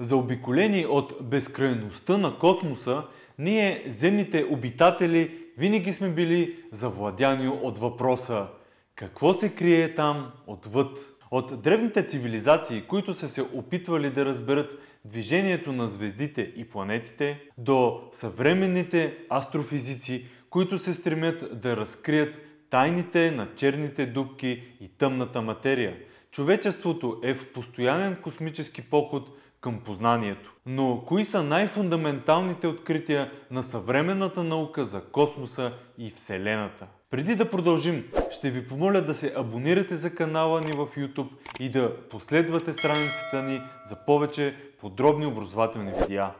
Заобиколени от безкрайността на космоса, ние, земните обитатели, винаги сме били завладяни от въпроса какво се крие там отвъд. От древните цивилизации, които са се опитвали да разберат движението на звездите и планетите, до съвременните астрофизици, които се стремят да разкрият тайните на черните дубки и тъмната материя. Човечеството е в постоянен космически поход към познанието. Но кои са най-фундаменталните открития на съвременната наука за космоса и Вселената? Преди да продължим, ще ви помоля да се абонирате за канала ни в YouTube и да последвате страницата ни за повече подробни образователни видеа.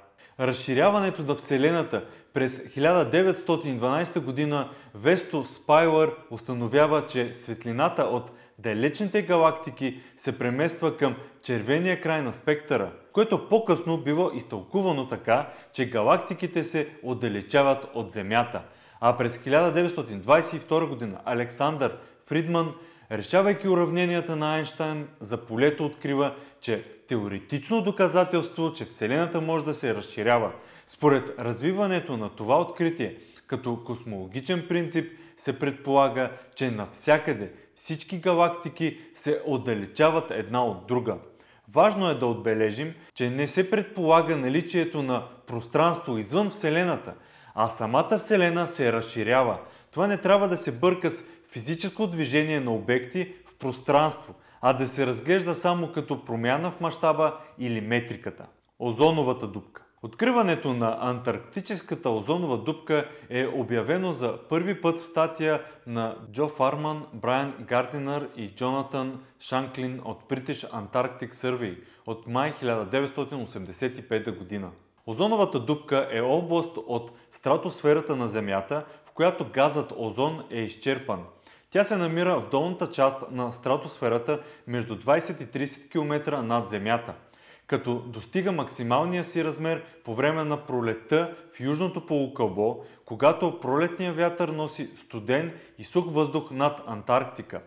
Разширяването на Вселената през 1912 година Весто Спайлър установява, че светлината от далечните галактики се премества към червения край на спектъра, което по-късно бива изтълкувано така, че галактиките се отдалечават от Земята. А през 1922 година Александър Фридман, решавайки уравненията на Айнштайн за полето, открива, че теоретично доказателство, че Вселената може да се разширява. Според развиването на това откритие, като космологичен принцип, се предполага, че навсякъде всички галактики се отдалечават една от друга. Важно е да отбележим, че не се предполага наличието на пространство извън Вселената, а самата Вселена се разширява. Това не трябва да се бърка с физическо движение на обекти в пространство, а да се разглежда само като промяна в мащаба или метриката. Озоновата дупка Откриването на Антарктическата озонова дупка е обявено за първи път в статия на Джо Фарман, Брайан Гардинър и Джонатан Шанклин от British Antarctic Survey от май 1985 година. Озоновата дупка е област от стратосферата на Земята, в която газът озон е изчерпан. Тя се намира в долната част на стратосферата между 20 и 30 км над Земята – като достига максималния си размер по време на пролетта в южното полукълбо, когато пролетният вятър носи студен и сух въздух над Антарктика.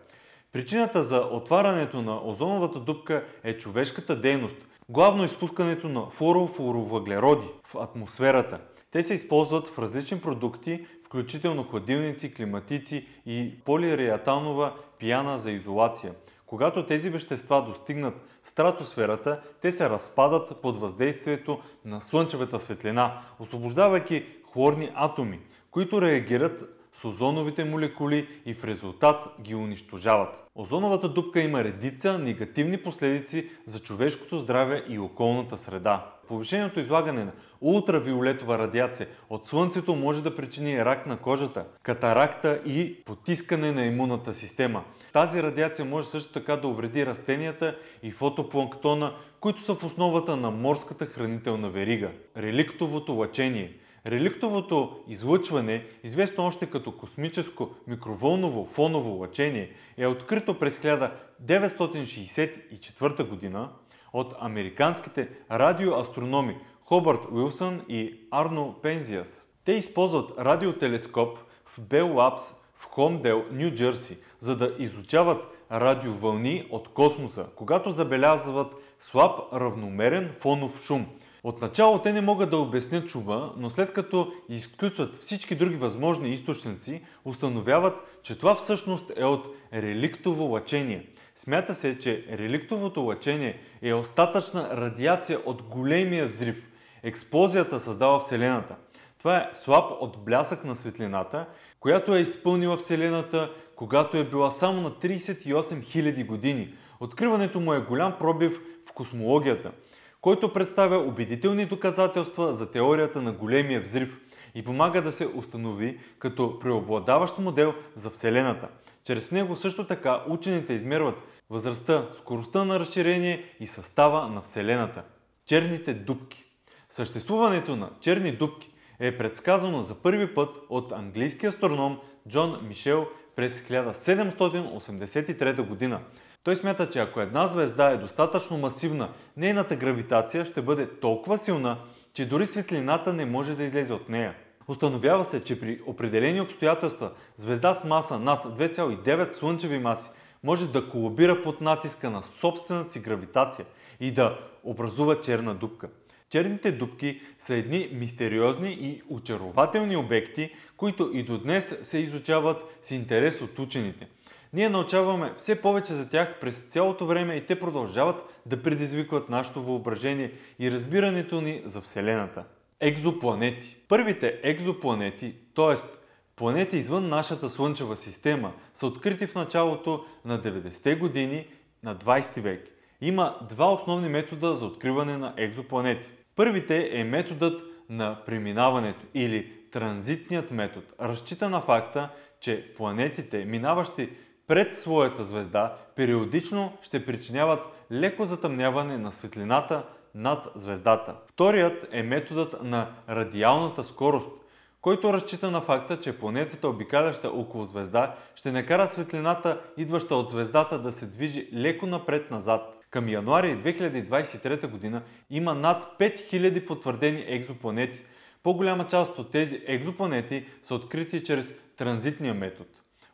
Причината за отварянето на озоновата дупка е човешката дейност, главно изпускането на флуорофлуоровъглероди в атмосферата. Те се използват в различни продукти, включително хладилници, климатици и полиреатанова пияна за изолация. Когато тези вещества достигнат стратосферата, те се разпадат под въздействието на слънчевата светлина, освобождавайки хлорни атоми, които реагират с озоновите молекули и в резултат ги унищожават. Озоновата дупка има редица негативни последици за човешкото здраве и околната среда. Повишеното излагане на ултравиолетова радиация от Слънцето може да причини рак на кожата, катаракта и потискане на имунната система. Тази радиация може също така да увреди растенията и фотопланктона, които са в основата на морската хранителна верига. Реликтовото лъчение – Реликтовото излъчване, известно още като космическо микровълново фоново лъчение, е открито през 1964 година от американските радиоастрономи Хобърт Уилсън и Арно Пензиас. Те използват радиотелескоп в Bell Labs в Хомдел, Нью Джерси, за да изучават радиовълни от космоса, когато забелязват слаб равномерен фонов шум – Отначало те не могат да обяснят шума, но след като изключват всички други възможни източници, установяват, че това всъщност е от реликтово лъчение. Смята се, че реликтовото лъчение е остатъчна радиация от големия взрив. Експлозията създава Вселената. Това е слаб отблясък на светлината, която е изпълнила Вселената, когато е била само на 38 000 години. Откриването му е голям пробив в космологията – който представя убедителни доказателства за теорията на големия взрив и помага да се установи като преобладаващ модел за Вселената. Чрез него също така учените измерват възрастта, скоростта на разширение и състава на Вселената. Черните дубки. Съществуването на черни дубки е предсказано за първи път от английски астроном Джон Мишел през 1783 година. Той смята, че ако една звезда е достатъчно масивна, нейната гравитация ще бъде толкова силна, че дори светлината не може да излезе от нея. Установява се, че при определени обстоятелства звезда с маса над 2,9 слънчеви маси може да колабира под натиска на собствената си гравитация и да образува черна дупка. Черните дупки са едни мистериозни и очарователни обекти, които и до днес се изучават с интерес от учените. Ние научаваме все повече за тях през цялото време и те продължават да предизвикват нашето въображение и разбирането ни за Вселената. Екзопланети. Първите екзопланети, т.е. планети извън нашата Слънчева система, са открити в началото на 90-те години на 20 век. Има два основни метода за откриване на екзопланети. Първите е методът на преминаването или транзитният метод. Разчита на факта, че планетите, минаващи пред своята звезда, периодично ще причиняват леко затъмняване на светлината над звездата. Вторият е методът на радиалната скорост, който разчита на факта, че планетата, обикаляща около звезда, ще накара светлината, идваща от звездата, да се движи леко напред-назад. Към януари 2023 година има над 5000 потвърдени екзопланети. По-голяма част от тези екзопланети са открити чрез транзитния метод.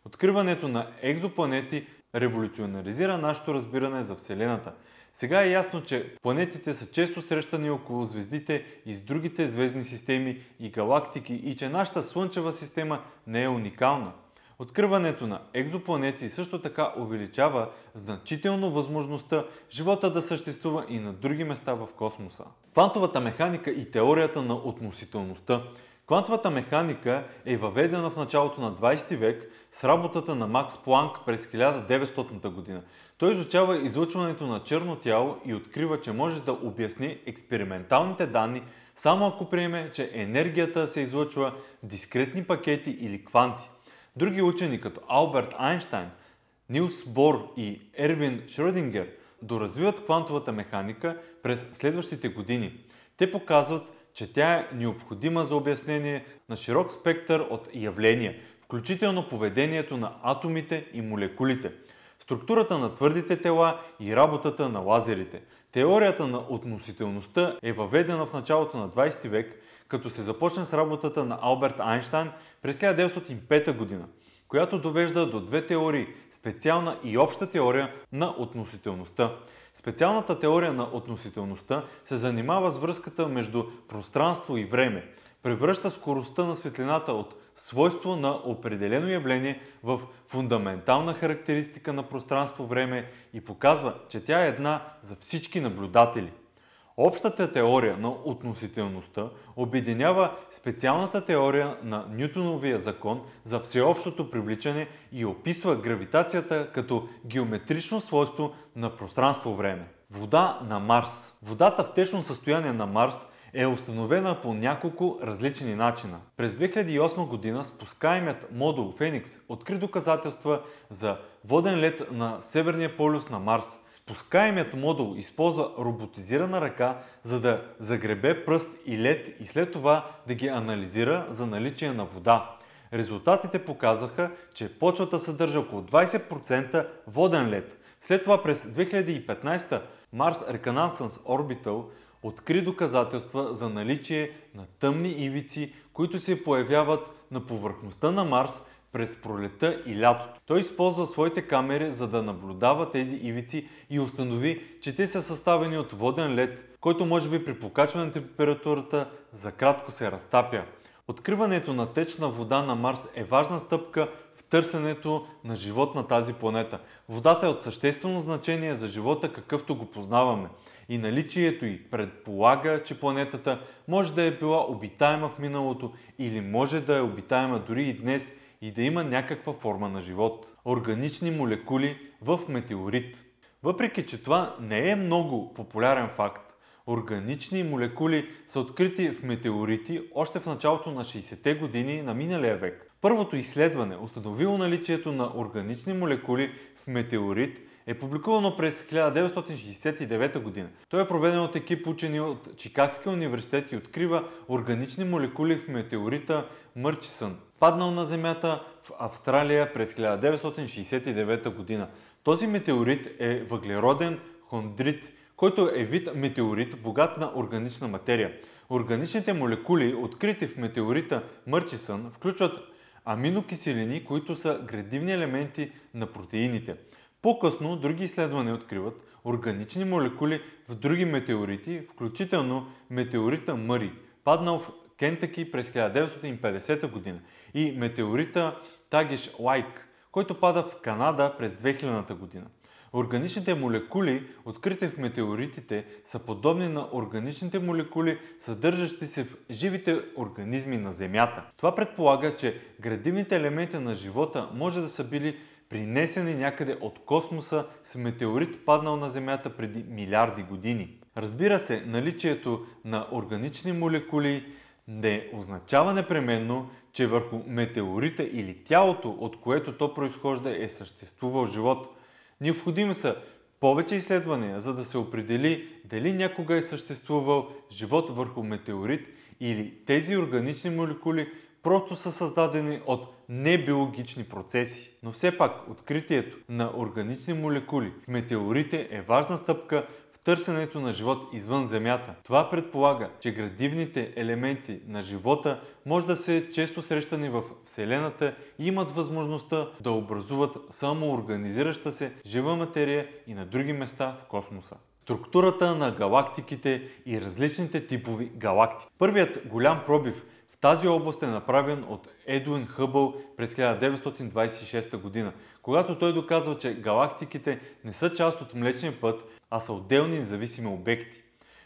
Откриването на екзопланети революционаризира нашето разбиране за Вселената. Сега е ясно, че планетите са често срещани около звездите и с другите звездни системи и галактики и че нашата Слънчева система не е уникална. Откриването на екзопланети също така увеличава значително възможността живота да съществува и на други места в космоса. Квантовата механика и теорията на относителността Квантовата механика е въведена в началото на 20 век с работата на Макс Планк през 1900 година. Той изучава излъчването на черно тяло и открива, че може да обясни експерименталните данни само ако приеме, че енергията се излъчва в дискретни пакети или кванти. Други учени като Алберт Айнштайн, Нилс Бор и Ервин Шродингер доразвиват квантовата механика през следващите години. Те показват, че тя е необходима за обяснение на широк спектър от явления, включително поведението на атомите и молекулите, структурата на твърдите тела и работата на лазерите. Теорията на относителността е въведена в началото на 20 век, като се започне с работата на Алберт Айнштайн през 1905 година, която довежда до две теории – специална и обща теория на относителността. Специалната теория на относителността се занимава с връзката между пространство и време, превръща скоростта на светлината от свойство на определено явление в фундаментална характеристика на пространство-време и показва, че тя е една за всички наблюдатели. Общата теория на относителността обединява специалната теория на Нютоновия закон за всеобщото привличане и описва гравитацията като геометрично свойство на пространство-време. Вода на Марс. Водата в течно състояние на Марс е установена по няколко различни начина. През 2008 година спускаемият модул Феникс откри доказателства за воден лед на Северния полюс на Марс – Спускаемият модул използва роботизирана ръка, за да загребе пръст и лед и след това да ги анализира за наличие на вода. Резултатите показаха, че почвата съдържа около 20% воден лед. След това през 2015 Mars Reconnaissance Orbital откри доказателства за наличие на тъмни ивици, които се появяват на повърхността на Марс през пролета и лятото. Той използва своите камери, за да наблюдава тези ивици и установи, че те са съставени от воден лед, който може би при покачване на температурата за кратко се разтапя. Откриването на течна вода на Марс е важна стъпка търсенето на живот на тази планета. Водата е от съществено значение за живота, какъвто го познаваме. И наличието й предполага, че планетата може да е била обитаема в миналото или може да е обитаема дори и днес – и да има някаква форма на живот. Органични молекули в метеорит. Въпреки, че това не е много популярен факт, органични молекули са открити в метеорити още в началото на 60-те години на миналия век. Първото изследване, установило наличието на органични молекули в метеорит, е публикувано през 1969 година. Той е проведен от екип учени от Чикагския университет и открива органични молекули в метеорита Мърчисън, паднал на Земята в Австралия през 1969 година. Този метеорит е въглероден хондрит, който е вид метеорит, богат на органична материя. Органичните молекули, открити в метеорита Мърчисън, включват аминокиселини, които са градивни елементи на протеините. По-късно други изследвания откриват органични молекули в други метеорити, включително метеорита Мъри, паднал в Кентъки през 1950 година и метеорита Тагиш Лайк, който пада в Канада през 2000 година. Органичните молекули, открити в метеоритите, са подобни на органичните молекули, съдържащи се в живите организми на Земята. Това предполага, че градивните елементи на живота може да са били принесени някъде от космоса с метеорит паднал на Земята преди милиарди години. Разбира се, наличието на органични молекули не означава непременно, че върху метеорита или тялото, от което то произхожда, е съществувал живот. Необходими са повече изследвания, за да се определи дали някога е съществувал живот върху метеорит или тези органични молекули просто са създадени от небиологични процеси. Но все пак откритието на органични молекули в метеорите е важна стъпка търсенето на живот извън Земята. Това предполага, че градивните елементи на живота може да се често срещани в Вселената и имат възможността да образуват самоорганизираща се жива материя и на други места в космоса. Структурата на галактиките и различните типови галактики. Първият голям пробив тази област е направен от Едуин Хъбъл през 1926 година, когато той доказва, че галактиките не са част от Млечния път, а са отделни независими обекти.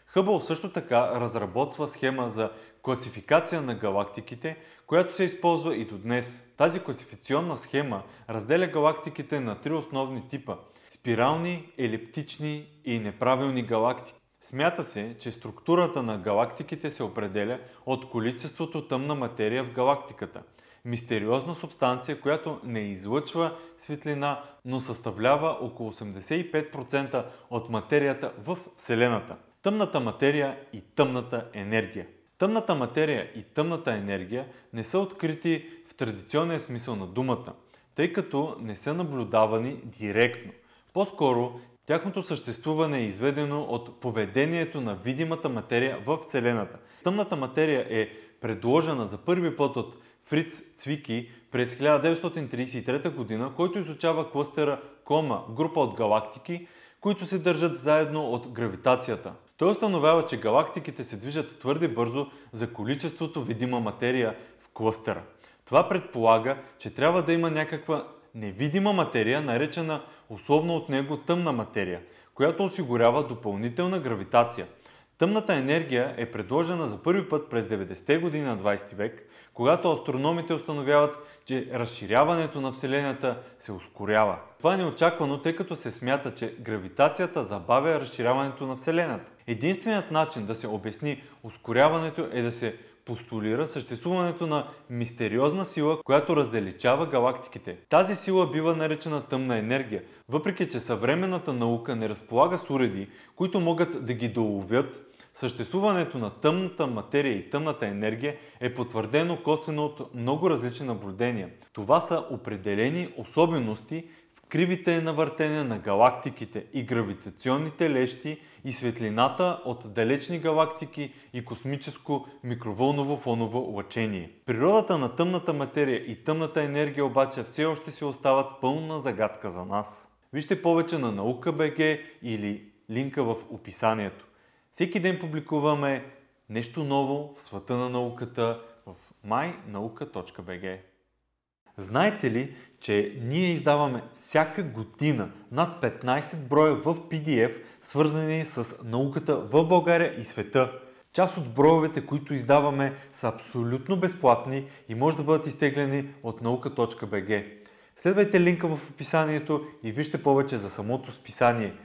Хъбъл също така разработва схема за класификация на галактиките, която се използва и до днес. Тази класификационна схема разделя галактиките на три основни типа – спирални, елиптични и неправилни галактики. Смята се, че структурата на галактиките се определя от количеството тъмна материя в галактиката. Мистериозна субстанция, която не излъчва светлина, но съставлява около 85% от материята в Вселената. Тъмната материя и тъмната енергия. Тъмната материя и тъмната енергия не са открити в традиционния смисъл на думата, тъй като не са наблюдавани директно. По-скоро Тяхното съществуване е изведено от поведението на видимата материя в Вселената. Тъмната материя е предложена за първи път от Фриц Цвики през 1933 г., който изучава клъстера Кома, група от галактики, които се държат заедно от гравитацията. Той установява, че галактиките се движат твърде бързо за количеството видима материя в клъстера. Това предполага, че трябва да има някаква невидима материя, наречена условно от него тъмна материя, която осигурява допълнителна гравитация. Тъмната енергия е предложена за първи път през 90-те години на 20 век, когато астрономите установяват, че разширяването на Вселената се ускорява. Това е неочаквано, тъй като се смята, че гравитацията забавя разширяването на Вселената. Единственият начин да се обясни ускоряването е да се постулира съществуването на мистериозна сила, която разделичава галактиките. Тази сила бива наречена тъмна енергия, въпреки че съвременната наука не разполага с уреди, които могат да ги доловят Съществуването на тъмната материя и тъмната енергия е потвърдено косвено от много различни наблюдения. Това са определени особености кривите на въртене на галактиките и гравитационните лещи и светлината от далечни галактики и космическо микровълново фоново лъчение. Природата на тъмната материя и тъмната енергия обаче все още си остават пълна загадка за нас. Вижте повече на наука БГ или линка в описанието. Всеки ден публикуваме нещо ново в света на науката в mynauka.bg. Знаете ли, че ние издаваме всяка година над 15 броя в PDF, свързани с науката в България и света. Част от броевете, които издаваме, са абсолютно безплатни и може да бъдат изтеглени от наука.bg. Следвайте линка в описанието и вижте повече за самото списание –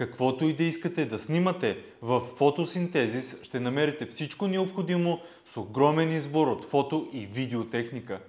Каквото и да искате да снимате в фотосинтезис, ще намерите всичко необходимо с огромен избор от фото и видеотехника.